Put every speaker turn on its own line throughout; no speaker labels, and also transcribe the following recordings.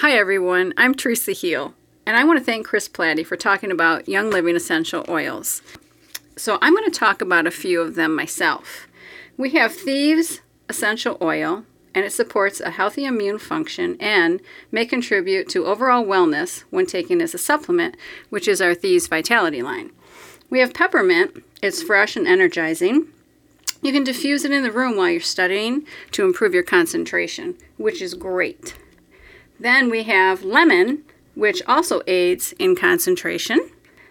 Hi, everyone. I'm Teresa Heal, and I want to thank Chris Platte for talking about Young Living essential oils. So, I'm going to talk about a few of them myself. We have Thieves Essential Oil, and it supports a healthy immune function and may contribute to overall wellness when taken as a supplement, which is our Thieves Vitality line. We have Peppermint, it's fresh and energizing. You can diffuse it in the room while you're studying to improve your concentration, which is great. Then we have lemon, which also aids in concentration,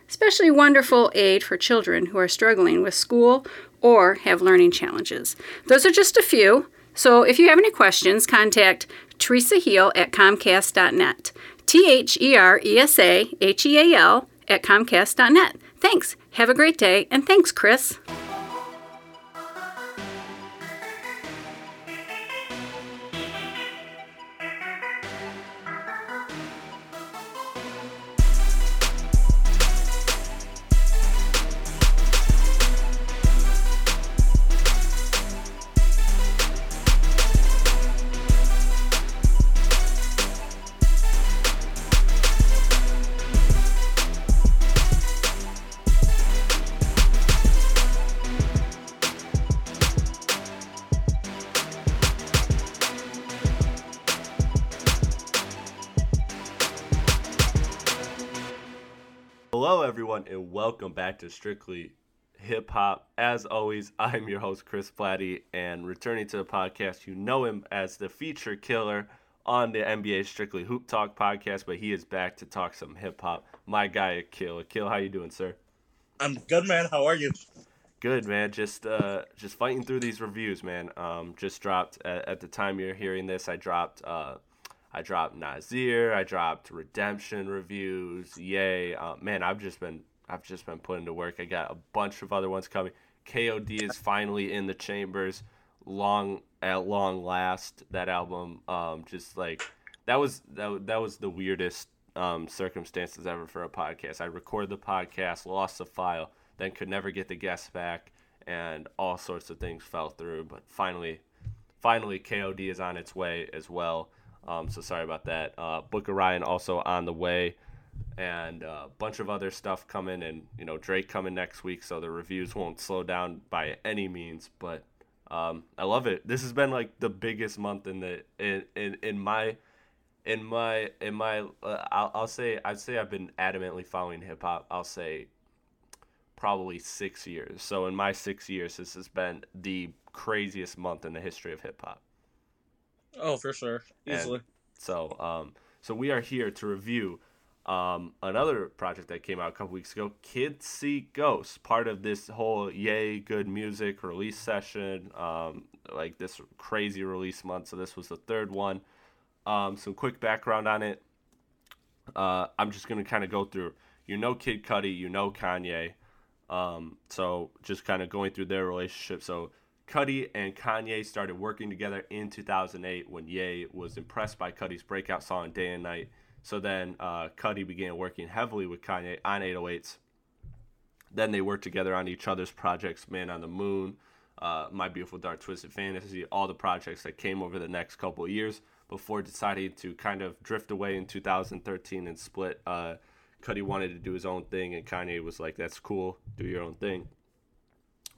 especially wonderful aid for children who are struggling with school or have learning challenges. Those are just a few. So if you have any questions, contact Teresa Heal at Comcast.net. T H E R E S A H E A L at Comcast.net. Thanks. Have a great day, and thanks, Chris.
Hello, everyone, and welcome back to Strictly Hip Hop. As always, I'm your host, Chris Platte, and returning to the podcast, you know him as the feature killer on the NBA Strictly Hoop Talk podcast, but he is back to talk some hip hop. My guy, Akil. Akil, how you doing, sir?
I'm good, man. How are you?
Good, man. Just uh, just fighting through these reviews, man. Um, just dropped at, at the time you're hearing this. I dropped uh, I dropped Nasir. I dropped Redemption reviews. Yay, uh, man! I've just been I've just been putting to work. I got a bunch of other ones coming. KOD is finally in the chambers. Long at long last, that album. Um, just like that was that that was the weirdest um, circumstances ever for a podcast. I recorded the podcast, lost the file, then could never get the guests back, and all sorts of things fell through. But finally, finally, KOD is on its way as well. Um, so sorry about that. Uh, Book of Ryan also on the way, and a uh, bunch of other stuff coming, and you know Drake coming next week. So the reviews won't slow down by any means. But um, I love it. This has been like the biggest month in the in in, in my in my in my uh, I'll, I'll say I'd say I've been adamantly following hip hop. I'll say probably six years. So in my six years, this has been the craziest month in the history of hip hop.
Oh, for sure, easily.
And so, um, so we are here to review um, another project that came out a couple weeks ago, Kids See Ghosts, part of this whole Yay Good Music release session, um, like this crazy release month. So this was the third one. Um, some quick background on it. Uh, I'm just gonna kind of go through. You know Kid Cudi, you know Kanye. Um, so just kind of going through their relationship. So Cudi and Kanye started working together in 2008 when Ye was impressed by Cudi's breakout song Day and Night. So then uh, Cudi began working heavily with Kanye on 808s. Then they worked together on each other's projects, Man on the Moon, uh, My Beautiful Dark Twisted Fantasy, all the projects that came over the next couple of years before deciding to kind of drift away in 2013 and split. Uh, Cudi wanted to do his own thing, and Kanye was like, "That's cool, do your own thing."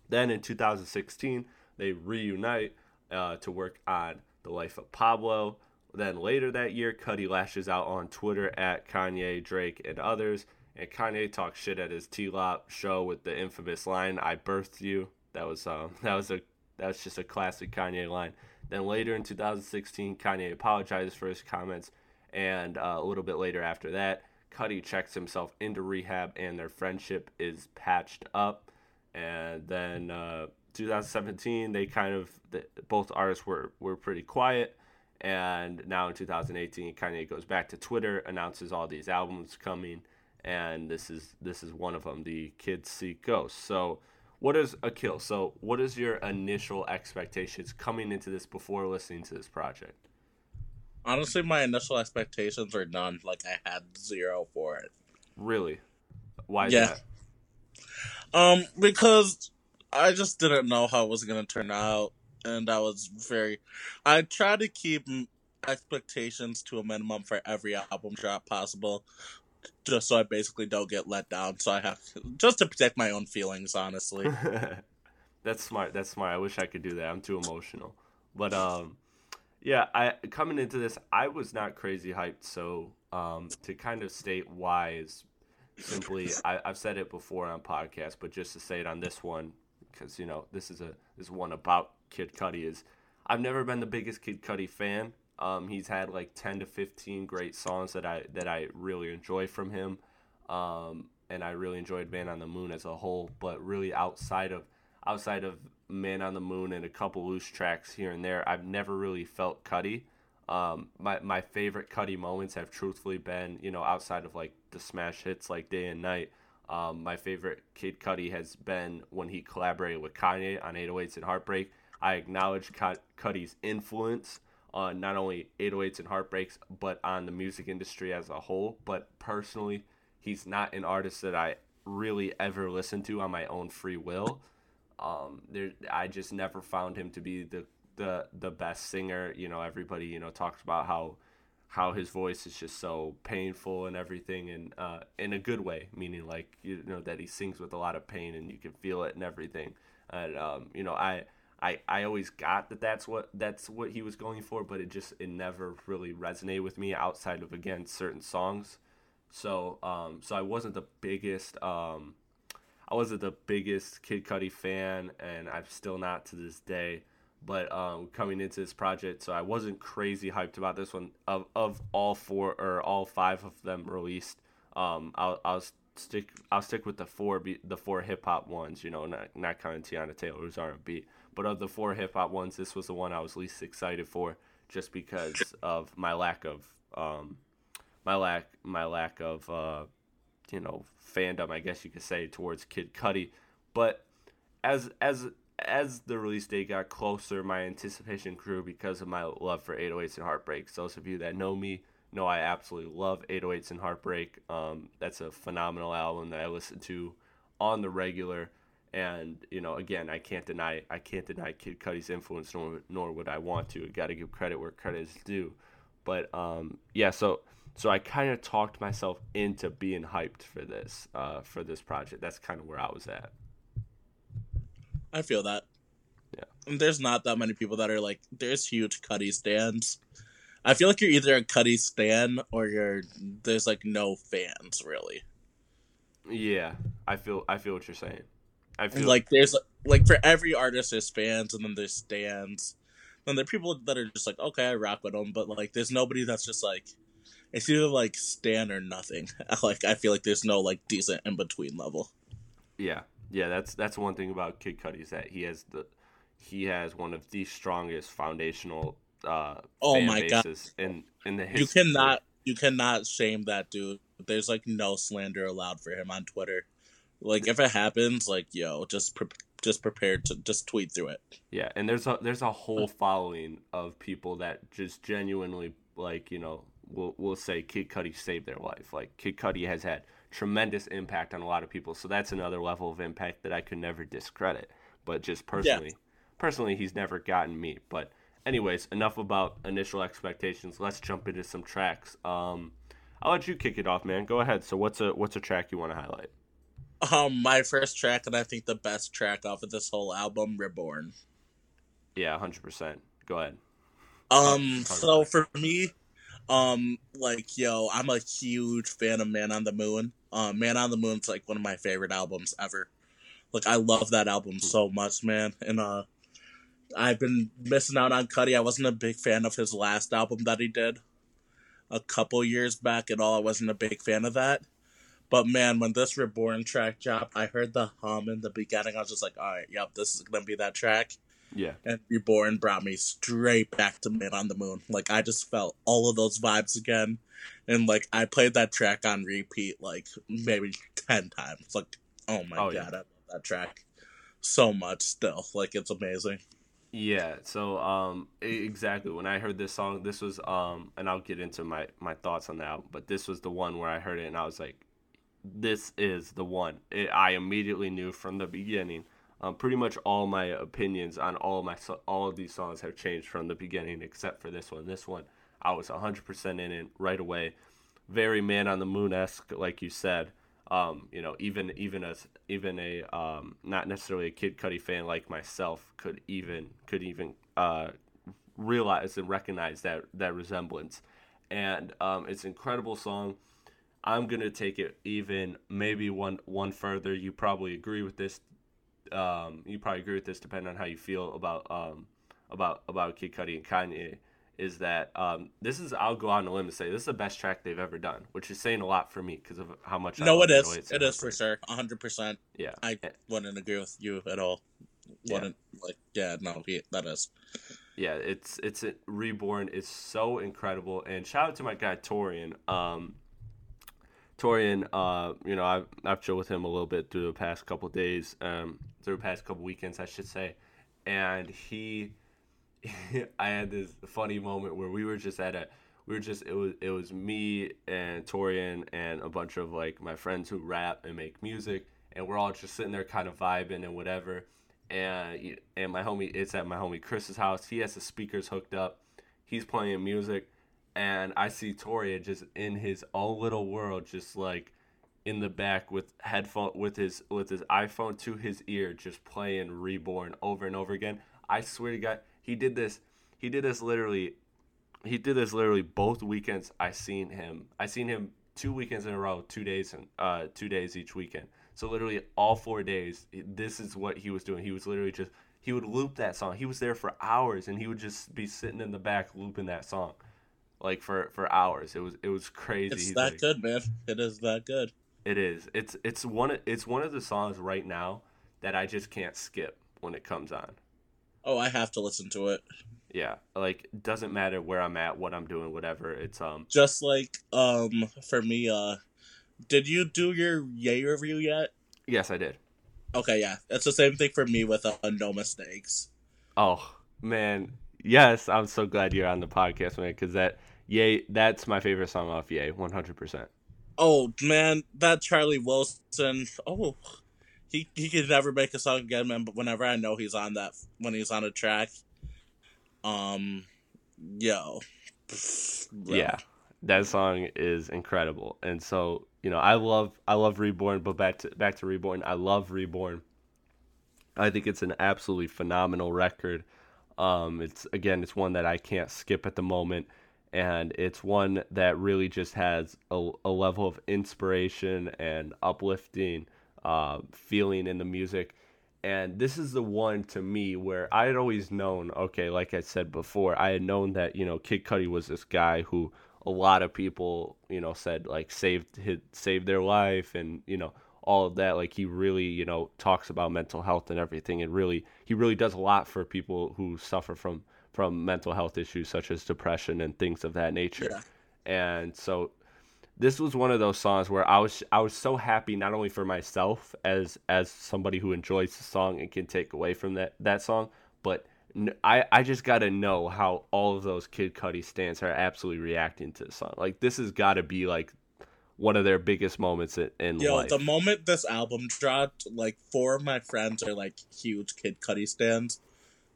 Then in 2016, they reunite uh, to work on the life of Pablo. Then later that year, Cudi lashes out on Twitter at Kanye, Drake, and others. And Kanye talks shit at his T-Lop show with the infamous line, "I birthed you." That was um, that was a that's just a classic Kanye line. Then later in 2016, Kanye apologizes for his comments, and uh, a little bit later after that, Cudi checks himself into rehab, and their friendship is patched up. And then uh, 2017, they kind of the, both artists were were pretty quiet, and now in 2018, Kanye goes back to Twitter, announces all these albums coming, and this is this is one of them, the Kids See Ghosts. So, what is Akil So, what is your initial expectations coming into this before listening to this project?
Honestly, my initial expectations are none. Like I had zero for it.
Really? Why?
yeah. That? Um, because I just didn't know how it was gonna turn out, and I was very. I try to keep expectations to a minimum for every album drop possible, just so I basically don't get let down. So I have just to protect my own feelings, honestly.
That's smart. That's smart. I wish I could do that. I'm too emotional, but um, yeah. I coming into this, I was not crazy hyped. So um, to kind of state why is simply I, have said it before on podcasts, but just to say it on this one because you know this is a this one about Kid Cudi is I've never been the biggest Kid Cudi fan. Um, he's had like ten to fifteen great songs that I that I really enjoy from him, um, and I really enjoyed Man on the Moon as a whole. But really outside of outside of Man on the Moon and a couple loose tracks here and there, I've never really felt Cudi. Um, my my favorite Cudi moments have truthfully been, you know, outside of like the smash hits like Day and Night. Um, my favorite Kid Cudi has been when he collaborated with Kanye on 808s and Heartbreak. I acknowledge Cudi's influence on not only 808s and Heartbreaks, but on the music industry as a whole. But personally, he's not an artist that I really ever listened to on my own free will. Um, there, I just never found him to be the the the best singer. You know, everybody you know talks about how how his voice is just so painful and everything, and uh, in a good way, meaning like you know that he sings with a lot of pain and you can feel it and everything. And um, you know, I. I, I always got that that's what that's what he was going for, but it just it never really resonated with me outside of again certain songs. So um, so I wasn't the biggest um, I wasn't the biggest Kid Cudi fan, and I'm still not to this day but um, coming into this project, so I wasn't crazy hyped about this one. Of of all four or all five of them released, um, I'll, I'll stick I'll stick with the four the four hip hop ones. You know, not not counting Teyana Taylor who's R and B, but of the four hip hop ones, this was the one I was least excited for, just because of my lack of um, my lack my lack of uh, you know fandom, I guess you could say, towards Kid Cudi, but as as as the release date got closer, my anticipation grew because of my love for 808s and Heartbreaks. Those of you that know me know I absolutely love 808s and Heartbreak. Um, that's a phenomenal album that I listen to on the regular. And you know, again, I can't deny I can't deny Kid Cudi's influence, nor nor would I want to. Got to give credit where credit is due. But um, yeah, so so I kind of talked myself into being hyped for this uh, for this project. That's kind of where I was at.
I feel that.
Yeah.
And there's not that many people that are like there's huge Cudi stands. I feel like you're either a Cudi stan or you're there's like no fans really.
Yeah, I feel I feel what you're saying. I feel
like there's like for every artist there's fans and then there's stands. Then there are people that are just like okay I rock with them, but like there's nobody that's just like it's either like stan or nothing. like I feel like there's no like decent in between level.
Yeah, yeah, that's that's one thing about Kid Cudi is that he has the he has one of the strongest foundational uh
oh my god
in in the history.
You cannot you cannot shame that dude. There's like no slander allowed for him on Twitter. Like if it happens, like yo, just pre- just prepared to just tweet through it.
Yeah, and there's a there's a whole following of people that just genuinely like you know will will say Kid Cudi saved their life. Like Kid Cudi has had tremendous impact on a lot of people. So that's another level of impact that I could never discredit. But just personally, yeah. personally, he's never gotten me. But anyways, enough about initial expectations. Let's jump into some tracks. Um, I'll let you kick it off, man. Go ahead. So what's a what's a track you want to highlight?
Um, my first track, and I think the best track off of this whole album, "Reborn."
Yeah, hundred percent. Go ahead.
Um, so for me, um, like yo, I'm a huge fan of Man on the Moon. Um, Man on the Moon's like one of my favorite albums ever. Like I love that album so much, man. And uh, I've been missing out on Cudi. I wasn't a big fan of his last album that he did a couple years back at all. I wasn't a big fan of that. But man, when this Reborn track dropped, I heard the hum in the beginning. I was just like, all right, yep, this is gonna be that track.
Yeah.
And Reborn brought me straight back to Man on the Moon. Like I just felt all of those vibes again. And like I played that track on repeat like maybe ten times. Like oh my oh, god, yeah. I love that track so much still. Like it's amazing.
Yeah, so um exactly when I heard this song, this was um and I'll get into my my thoughts on that, but this was the one where I heard it and I was like this is the one. It, I immediately knew from the beginning. Um, pretty much all my opinions on all my all of these songs have changed from the beginning except for this one. This one I was 100% in it right away. Very man on the moon esque like you said. Um, you know, even even as even a um, not necessarily a Kid Cudi fan like myself could even could even uh, realize and recognize that that resemblance. And um, it's an incredible song. I'm gonna take it even maybe one one further. You probably agree with this. Um, you probably agree with this, depending on how you feel about um, about about Kid Cudi and Kanye is that um, this is I'll go on a limb and say this is the best track they've ever done, which is saying a lot for me because of how much.
No, it is. It, it is for sure, hundred percent.
Yeah,
I wouldn't agree with you at all. Wouldn't yeah. like yeah no he, that is.
Yeah, it's it's a, reborn is so incredible, and shout out to my guy Torian. Um, Torian, uh, you know I've I've chilled with him a little bit through the past couple days, um, through the past couple weekends, I should say, and he I had this funny moment where we were just at a we were just it was it was me and Torian and a bunch of like my friends who rap and make music and we're all just sitting there kind of vibing and whatever. And and my homie it's at my homie Chris's house. He has the speakers hooked up. He's playing music and I see Torian just in his own little world just like in the back with headphone with his with his iPhone to his ear just playing Reborn over and over again I swear to God he did this. He did this literally. He did this literally both weekends. I seen him. I seen him two weekends in a row, two days and uh, two days each weekend. So literally all four days, this is what he was doing. He was literally just he would loop that song. He was there for hours, and he would just be sitting in the back looping that song, like for for hours. It was it was crazy.
It's that like, good, man. It is that good.
It is. It's it's one it's one of the songs right now that I just can't skip when it comes on.
Oh, I have to listen to it.
Yeah, like doesn't matter where I'm at, what I'm doing, whatever. It's um
just like um for me. Uh, did you do your yay review yet?
Yes, I did.
Okay, yeah, it's the same thing for me with uh, No Mistakes.
Oh man, yes, I'm so glad you're on the podcast, man, because that Ye, that's my favorite song off Yay, 100. percent
Oh man, that Charlie Wilson. Oh, he he could never make a song again, man. But whenever I know he's on that, when he's on a track, um, yo,
bro. yeah, that song is incredible. And so you know, I love I love Reborn, but back to back to Reborn, I love Reborn. I think it's an absolutely phenomenal record. Um, it's again, it's one that I can't skip at the moment, and it's one that really just has a, a level of inspiration and uplifting uh, feeling in the music. And this is the one to me where I had always known, okay, like I said before, I had known that, you know, Kid Cudi was this guy who a lot of people, you know, said like saved his, saved their life and, you know, all of that. Like he really, you know, talks about mental health and everything and really he really does a lot for people who suffer from from mental health issues such as depression and things of that nature. Yeah. And so this was one of those songs where I was I was so happy not only for myself as as somebody who enjoys the song and can take away from that that song, but I I just got to know how all of those Kid Cudi stands are absolutely reacting to the song. Like this has got to be like one of their biggest moments in, in Yo, life.
the moment this album dropped, like four of my friends are like huge Kid Cudi stands.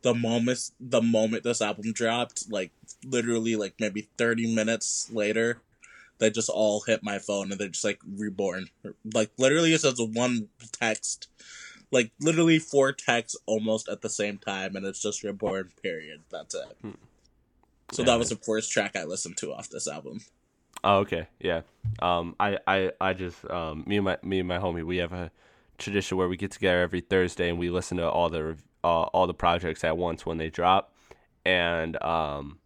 The moment the moment this album dropped, like literally like maybe thirty minutes later, they just all hit my phone and they're just like reborn. Like literally, it says one text, like literally four texts almost at the same time, and it's just reborn. Period. That's it. Hmm. So yeah. that was the first track I listened to off this album.
Oh, okay, yeah. Um, I, I, I just, um, me and my, me and my homie, we have a tradition where we get together every Thursday and we listen to all the, uh, all the projects at once when they drop, and um,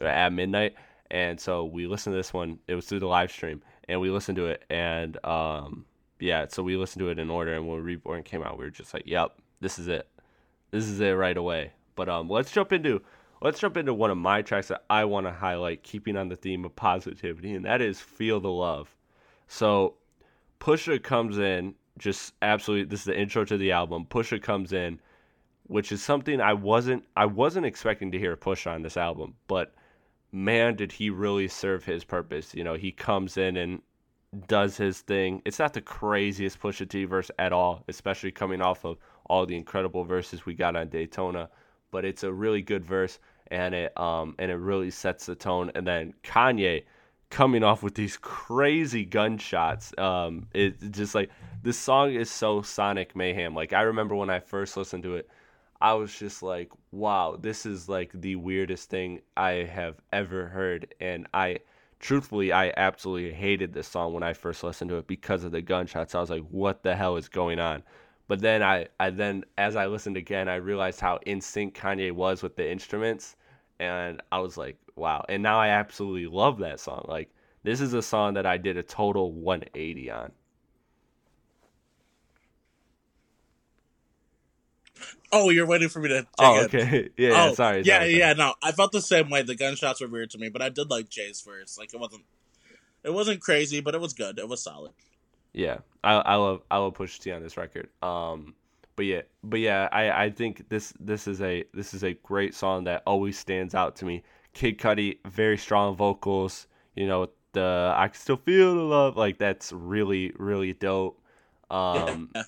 at midnight and so we listened to this one. It was through the live stream, and we listened to it, and um, yeah, so we listened to it in order. And when Reborn came out, we were just like, "Yep, this is it. This is it right away." But um, let's jump into let's jump into one of my tracks that I want to highlight, keeping on the theme of positivity, and that is "Feel the Love." So, Pusha comes in, just absolutely. This is the intro to the album. Pusha comes in, which is something I wasn't I wasn't expecting to hear Pusha on this album, but man, did he really serve his purpose. You know, he comes in and does his thing. It's not the craziest Pusha T verse at all, especially coming off of all the incredible verses we got on Daytona. But it's a really good verse, and it um and it really sets the tone. And then Kanye coming off with these crazy gunshots. Um, it's just like this song is so sonic mayhem. Like I remember when I first listened to it, I was just like, wow, this is like the weirdest thing I have ever heard, and I truthfully, I absolutely hated this song when I first listened to it because of the gunshots. I was like, what the hell is going on? But then I, I then as I listened again, I realized how in sync Kanye was with the instruments, and I was like, wow. And now I absolutely love that song. Like this is a song that I did a total 180 on.
Oh, you're waiting for me to.
oh, okay. Yeah,
oh,
sorry.
Yeah,
sorry,
yeah. No, I felt the same way. The gunshots were weird to me, but I did like Jay's verse. Like it wasn't, it wasn't crazy, but it was good. It was solid.
Yeah, I, I love I love Pusha T on this record. Um, but yeah, but yeah, I, I think this this is a this is a great song that always stands out to me. Kid Cudi, very strong vocals. You know, the I can still feel the love. Like that's really really dope. Um, yeah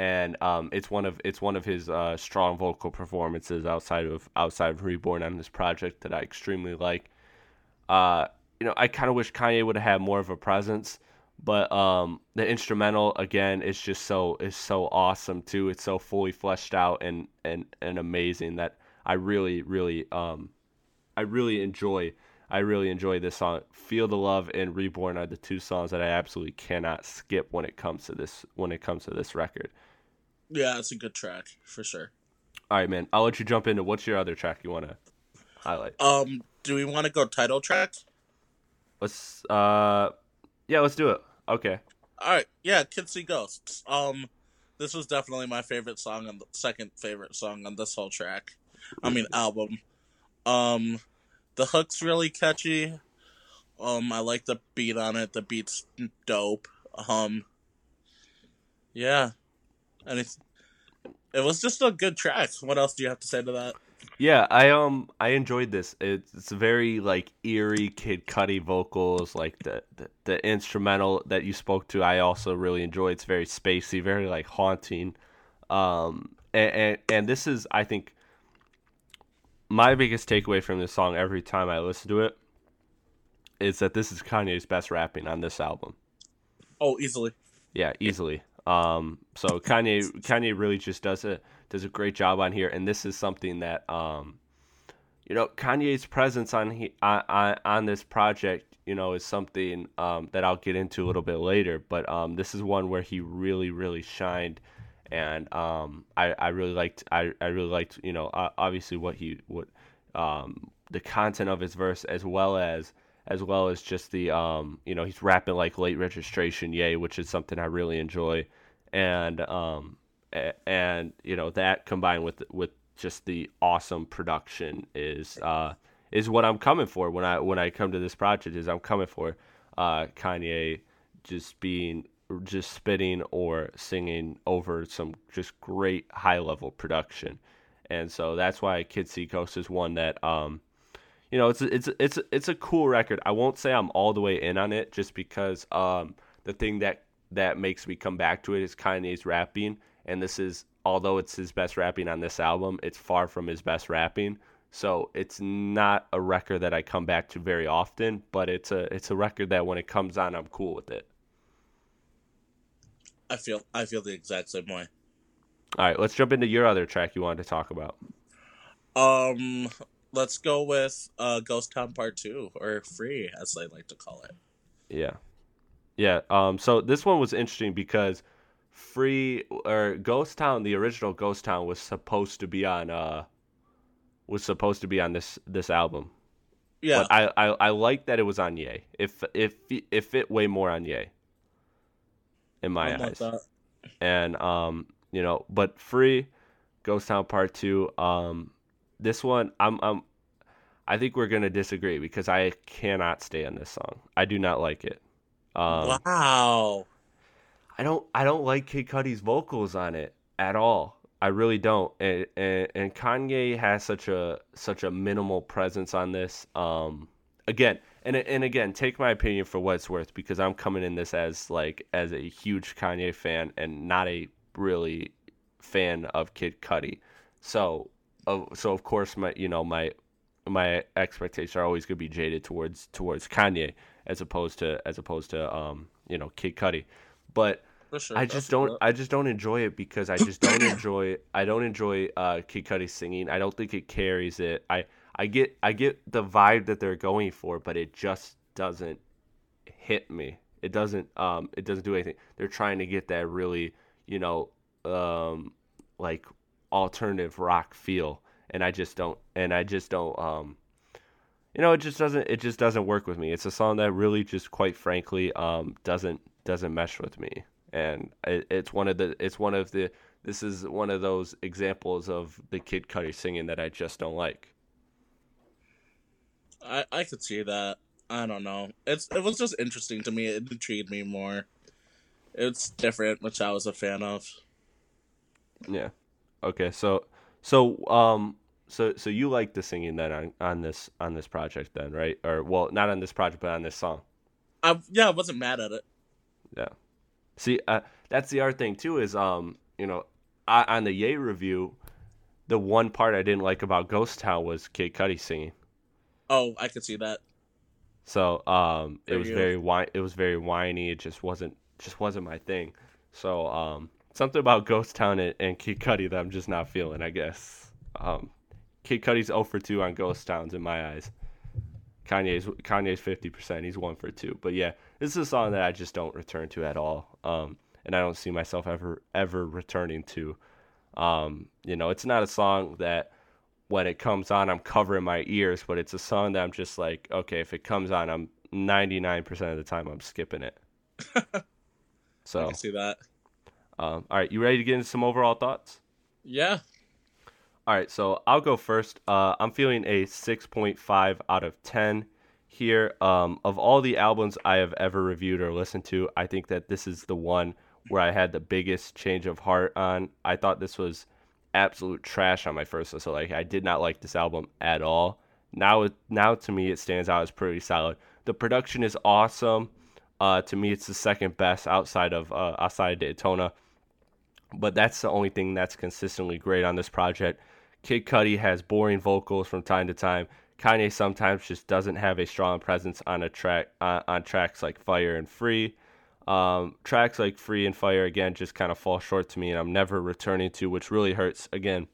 and um, it's one of it's one of his uh, strong vocal performances outside of outside of Reborn on this project that I extremely like. Uh, you know, I kind of wish Kanye would have had more of a presence, but um, the instrumental again is just so is so awesome too. It's so fully fleshed out and and and amazing that I really really um, I really enjoy. I really enjoy this song. Feel the Love and Reborn are the two songs that I absolutely cannot skip when it comes to this when it comes to this record.
Yeah, it's a good track for sure.
All right, man. I'll let you jump into what's your other track you want to highlight.
Um, do we want to go title track?
Let's uh, yeah, let's do it. Okay.
All right. Yeah, Kids See Ghosts. Um, this was definitely my favorite song and the second favorite song on this whole track. I mean album. Um, the hook's really catchy. Um, I like the beat on it. The beat's dope. Um, yeah, and it's it was just a good track. What else do you have to say to that?
Yeah, I um I enjoyed this. It's, it's very like eerie Kid Cudi vocals, like the, the, the instrumental that you spoke to. I also really enjoy. It's very spacey, very like haunting. Um, and, and and this is I think my biggest takeaway from this song every time I listen to it is that this is Kanye's best rapping on this album.
Oh, easily.
Yeah, easily. Um, so Kanye Kanye really just does a does a great job on here, and this is something that um, you know Kanye's presence on he, on on this project, you know, is something um, that I'll get into a little bit later. But um, this is one where he really really shined, and um, I I really liked I I really liked you know obviously what he what um the content of his verse as well as as well as just the um you know he's rapping like late registration yay which is something i really enjoy and um and you know that combined with with just the awesome production is uh is what I'm coming for when I when I come to this project is I'm coming for uh Kanye just being just spitting or singing over some just great high level production. And so that's why Kids See Ghosts is one that um you know it's it's it's it's a cool record. I won't say I'm all the way in on it just because um the thing that that makes me come back to it is Kanye's rapping, and this is although it's his best rapping on this album, it's far from his best rapping. So it's not a record that I come back to very often, but it's a it's a record that when it comes on, I'm cool with it.
I feel I feel the exact same way.
All right, let's jump into your other track you wanted to talk about.
Um, let's go with uh, Ghost Town Part Two or Free, as they like to call it.
Yeah. Yeah. Um. So this one was interesting because Free or Ghost Town, the original Ghost Town, was supposed to be on uh was supposed to be on this this album.
Yeah.
But I I, I like that it was on Ye. If if if it fit way more on Ye. In my I'm eyes. And um you know, but Free, Ghost Town Part Two, um this one, I'm, I'm, I think we're gonna disagree because I cannot stand this song. I do not like it.
Um, wow.
I don't, I don't like Kid Cudi's vocals on it at all. I really don't. And, and, and Kanye has such a such a minimal presence on this. Um, again, and and again, take my opinion for what it's worth because I'm coming in this as like as a huge Kanye fan and not a really fan of Kid Cudi. So, uh, so of course my you know my my expectations are always going to be jaded towards towards Kanye as opposed to as opposed to um you know Kid Cudi, but. Sure, I just don't. I just don't enjoy it because I just don't enjoy. I don't enjoy uh, Kid Cudi singing. I don't think it carries it. I I get I get the vibe that they're going for, but it just doesn't hit me. It doesn't um it doesn't do anything. They're trying to get that really, you know, um like alternative rock feel and I just don't and I just don't um you know, it just doesn't it just doesn't work with me. It's a song that really just quite frankly um doesn't doesn't mesh with me. And it, it's one of the it's one of the this is one of those examples of the Kid Cudi singing that I just don't like.
I I could see that. I don't know. It's it was just interesting to me. It intrigued me more. It's different, which I was a fan of.
Yeah. Okay. So so um so so you like the singing then on, on this on this project then right or well not on this project but on this song.
I yeah I wasn't mad at it.
Yeah. See uh, that's the other thing too is um you know I, on the yay review the one part I didn't like about Ghost Town was Kid Cudi singing.
Oh, I could see that.
So um, it was very whiny. It was very whiny. It just wasn't just wasn't my thing. So um, something about Ghost Town and, and Kid Cudi that I'm just not feeling. I guess. Um, Kid Cudi's 0 for 2 on Ghost Towns in my eyes. Kanye's Kanye's 50%. He's 1 for 2. But yeah, this is a song that I just don't return to at all. Um, and I don't see myself ever ever returning to. Um, you know, it's not a song that when it comes on, I'm covering my ears, but it's a song that I'm just like, okay, if it comes on, I'm 99% of the time I'm skipping it.
so I can see that.
Um, all right, you ready to get into some overall thoughts?
Yeah.
All right, so I'll go first. Uh, I'm feeling a 6.5 out of 10 here. Um, of all the albums I have ever reviewed or listened to, I think that this is the one where I had the biggest change of heart on. I thought this was absolute trash on my first listen. Like I did not like this album at all. Now, now to me, it stands out as pretty solid. The production is awesome. Uh, to me, it's the second best outside of uh, outside of Daytona. But that's the only thing that's consistently great on this project. Kid Cudi has boring vocals from time to time. Kanye sometimes just doesn't have a strong presence on a track uh, on tracks like Fire and Free. Um, tracks like Free and Fire again just kind of fall short to me, and I'm never returning to, which really hurts. Again,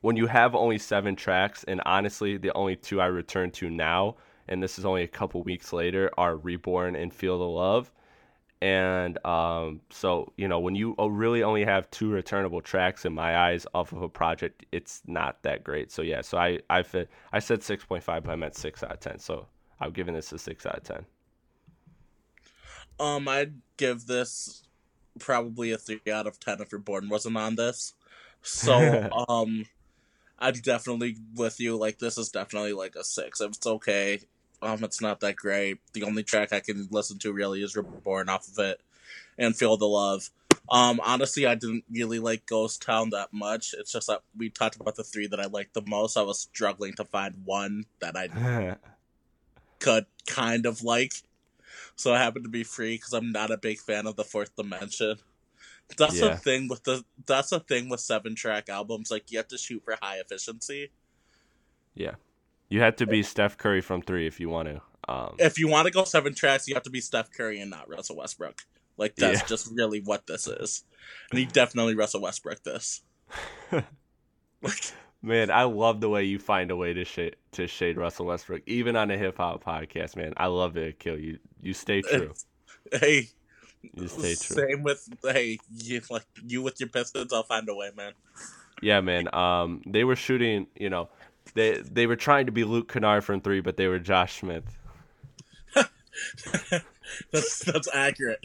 when you have only seven tracks, and honestly, the only two I return to now, and this is only a couple weeks later, are Reborn and Feel the Love. And um, so, you know, when you really only have two returnable tracks in my eyes off of a project, it's not that great. So yeah, so I I fit, I said six point five, but I meant six out of ten. So I'm giving this a six out of ten.
Um, I'd give this probably a three out of ten if Reborn wasn't on this. So, um, I'm definitely with you. Like, this is definitely like a six. It's okay. Um, it's not that great. The only track I can listen to really is Reborn off of it, and Feel the Love. Um, honestly, I didn't really like Ghost Town that much. It's just that we talked about the three that I liked the most. I was struggling to find one that I could kind of like so I happened to be free because I'm not a big fan of the fourth dimension. That's yeah. the thing with the that's the thing with seven track albums. Like you have to shoot for high efficiency.
Yeah, you have to be Steph Curry from three if you want to. Um,
if you want to go seven tracks, you have to be Steph Curry and not Russell Westbrook. Like that's yeah. just really what this is, and he definitely Russell Westbrook this.
Man, I love the way you find a way to shade to shade Russell Westbrook, even on a hip hop podcast. Man, I love it. Kill you. You stay true.
Hey,
you stay true.
Same with hey, you like you with your Pistons. I'll find a way, man.
Yeah, man. Um, they were shooting. You know, they they were trying to be Luke Kennard from three, but they were Josh Smith.
that's that's accurate.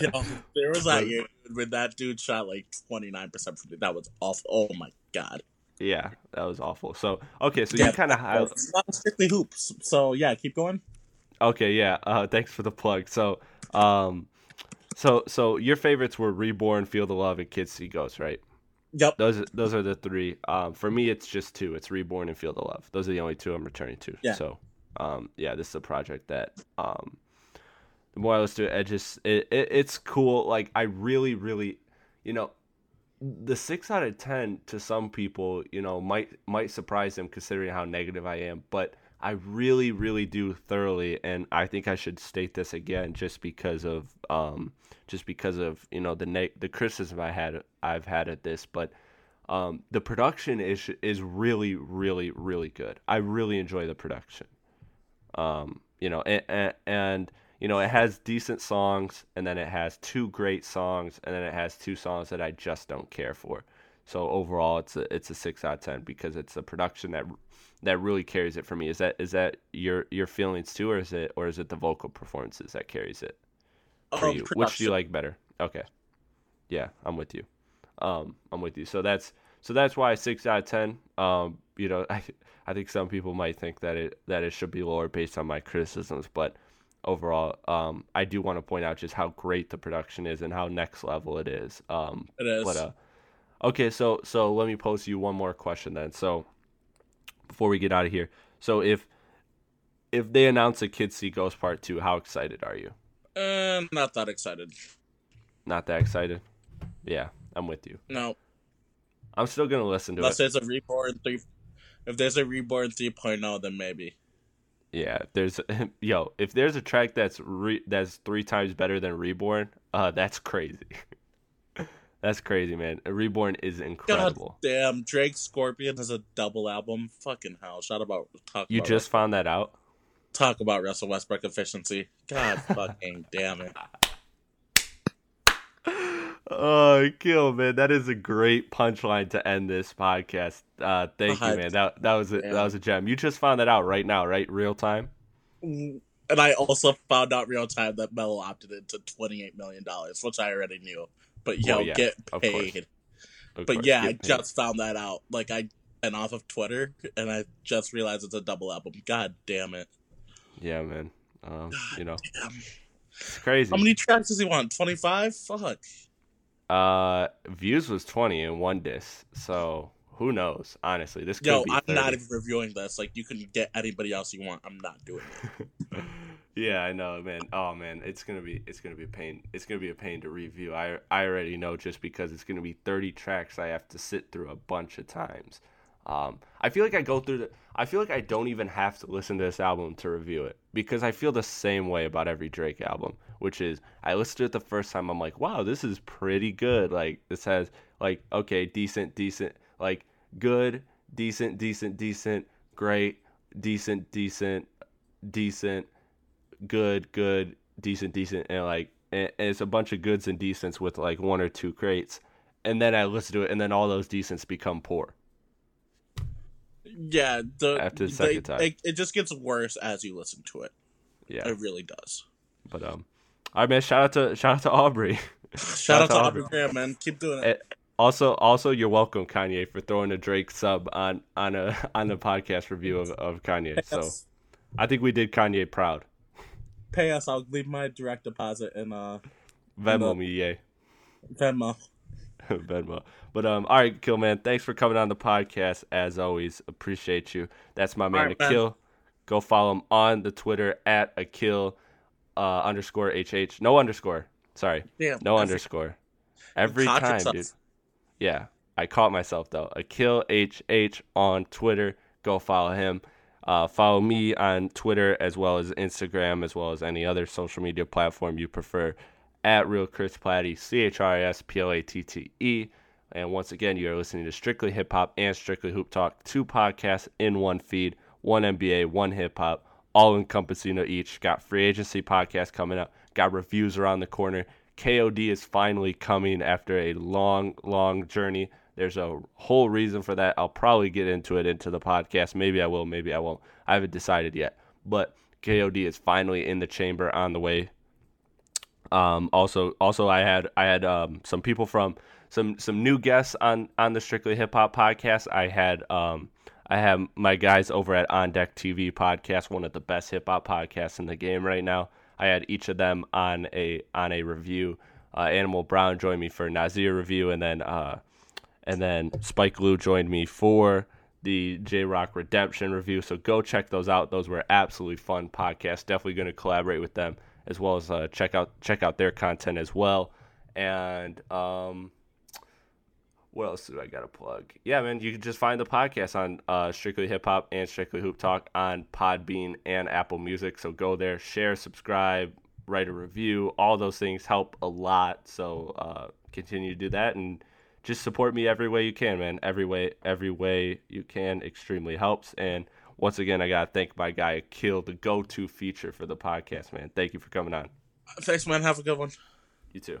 Yo, there was that year when that dude shot like twenty nine percent from. That was awful. Oh my god.
Yeah, that was awful. So okay, so
Yeah,
you kind of
it's not strictly hoops. So yeah, keep going.
Okay, yeah. Uh, thanks for the plug. So, um, so so your favorites were Reborn, Feel the Love, and Kids See Ghosts, right?
Yep.
Those those are the three. Um, for me, it's just two. It's Reborn and Feel the Love. Those are the only two I'm returning to.
Yeah.
So, um, yeah, this is a project that um, the more I listen to it, it just it, it it's cool. Like I really, really, you know, the six out of ten to some people, you know, might might surprise them considering how negative I am, but I really, really do thoroughly, and I think I should state this again, just because of, um, just because of you know the ne- the criticism I had I've had at this, but um, the production is is really, really, really good. I really enjoy the production. Um, you know, and, and, and you know it has decent songs, and then it has two great songs, and then it has two songs that I just don't care for. So overall, it's a it's a six out of ten because it's the production that that really carries it for me. Is that is that your your feelings too, or is it or is it the vocal performances that carries it for
Oh,
you? Which do you like better? Okay, yeah, I'm with you. Um, I'm with you. So that's so that's why six out of ten. Um, you know, I I think some people might think that it that it should be lower based on my criticisms, but overall, um, I do want to point out just how great the production is and how next level it is. Um,
It is.
but uh, okay, so so let me pose you one more question then. So before we get out of here, so if if they announce a Kids See Ghost Part Two, how excited are you?
Uh, not that excited.
Not that excited. Yeah, I'm with you.
No,
I'm still gonna listen to
unless
it.
there's a reborn three. If there's a reborn 3.0, then maybe.
Yeah, if there's yo, if there's a track that's re, that's three times better than Reborn, uh, that's crazy. that's crazy, man. Reborn is incredible.
God damn, Drake Scorpion has a double album. Fucking hell! Shout about talk.
You
about
just found that out.
talk about Russell Westbrook efficiency. God fucking damn it!
Oh, kill, man! That is a great punchline to end this podcast. Uh, thank you, man. That that was a, that was a gem. You just found that out right now, right? Real time.
And I also found out real time that Melo opted into 28 million dollars, which I already knew. But yo,
Well, yeah,
get paid.
Of
But yeah, I just found that out. Like I went off of Twitter, and I just realized it's a double album. God damn it!
yeah, man. Um, you know,
Damn.
it's crazy.
How many tracks does he want? 25? Fuck.
Uh, views was twenty in one disc, so who knows? Honestly, this could
Yo. I'm
30.
not even reviewing this. Like, you can get anybody else you want. I'm not doing it.
yeah, I know, man. Oh man, it's gonna be it's gonna be a pain. It's gonna be a pain to review. I I already know just because it's gonna be 30 tracks I have to sit through a bunch of times. Um, I feel like I go through the. I feel like I don't even have to listen to this album to review it because I feel the same way about every Drake album, which is I listened to it the first time. I'm like, wow, this is pretty good. Like this has like okay, decent, decent, like good, decent, decent, decent, great, decent, decent, decent, good, good, decent, decent, and like and and it's a bunch of goods and decents with like one or two crates. and then I listen to it, and then all those decents become poor.
Yeah, the,
After the
they-
second time.
It, it just gets worse as you listen to it.
Yeah,
It really does.
but um, all right, man. Shout out to shout out to Aubrey.
Shout out to
Aubrey.
Graham, man. Keep doing it.
Eh, Also, also, you're welcome, Kanye, for throwing a Drake sub on on a on a podcast review of, of Kanye. So I think we did Kanye proud.
Pay us. I'll leave my direct deposit in uh,
Venmo
No.
me, yay.
Venmo.
Venmo. But um, all right, Kill Man, thanks for coming on the podcast. As always, appreciate you. That's my man,
right.
Akil. Go follow him on the Twitter at Akil uh, underscore HH. No underscore. Sorry,
Damn.
no underscore. Every time,
yourself.
dude. Yeah, I caught myself though. Akil HH on Twitter. Go follow him. Uh, follow me on Twitter as well as Instagram, as well as any other social media platform you prefer. At Real Chris Platte, C H R I S P L A T T E. And once again, you are listening to Strictly Hip Hop and Strictly Hoop Talk, two podcasts in one feed, one NBA, one hip hop, all encompassing of each. Got free agency podcast coming up, got reviews around the corner. KOD is finally coming after a long, long journey. There's a whole reason for that. I'll probably get into it into the podcast. Maybe I will, maybe I won't. I haven't decided yet. But KOD is finally in the chamber on the way um, also, also I had I had um, some people from some some new guests on on the Strictly Hip Hop podcast. I had um I have my guys over at On Deck TV podcast, one of the best hip hop podcasts in the game right now. I had each of them on a on a review. Uh, Animal Brown joined me for Nasir review, and then uh, and then Spike Lou joined me for the Jay Rock Redemption review. So go check those out. Those were absolutely fun podcasts. Definitely going to collaborate with them as well as uh, check out check out their content as well. And um, what else do I got to plug? Yeah, man, you can just find the podcast on uh, Strictly Hip Hop and Strictly Hoop Talk on Podbean and Apple Music. So go there, share, subscribe, write a review. All those things help a lot. So uh, continue to do that and just support me every way you can, man. Every way, every way you can extremely helps. And once again, I gotta thank my guy Akil, the go-to feature for the podcast, man. Thank you for coming on.
Thanks, man. Have a good one.
You too.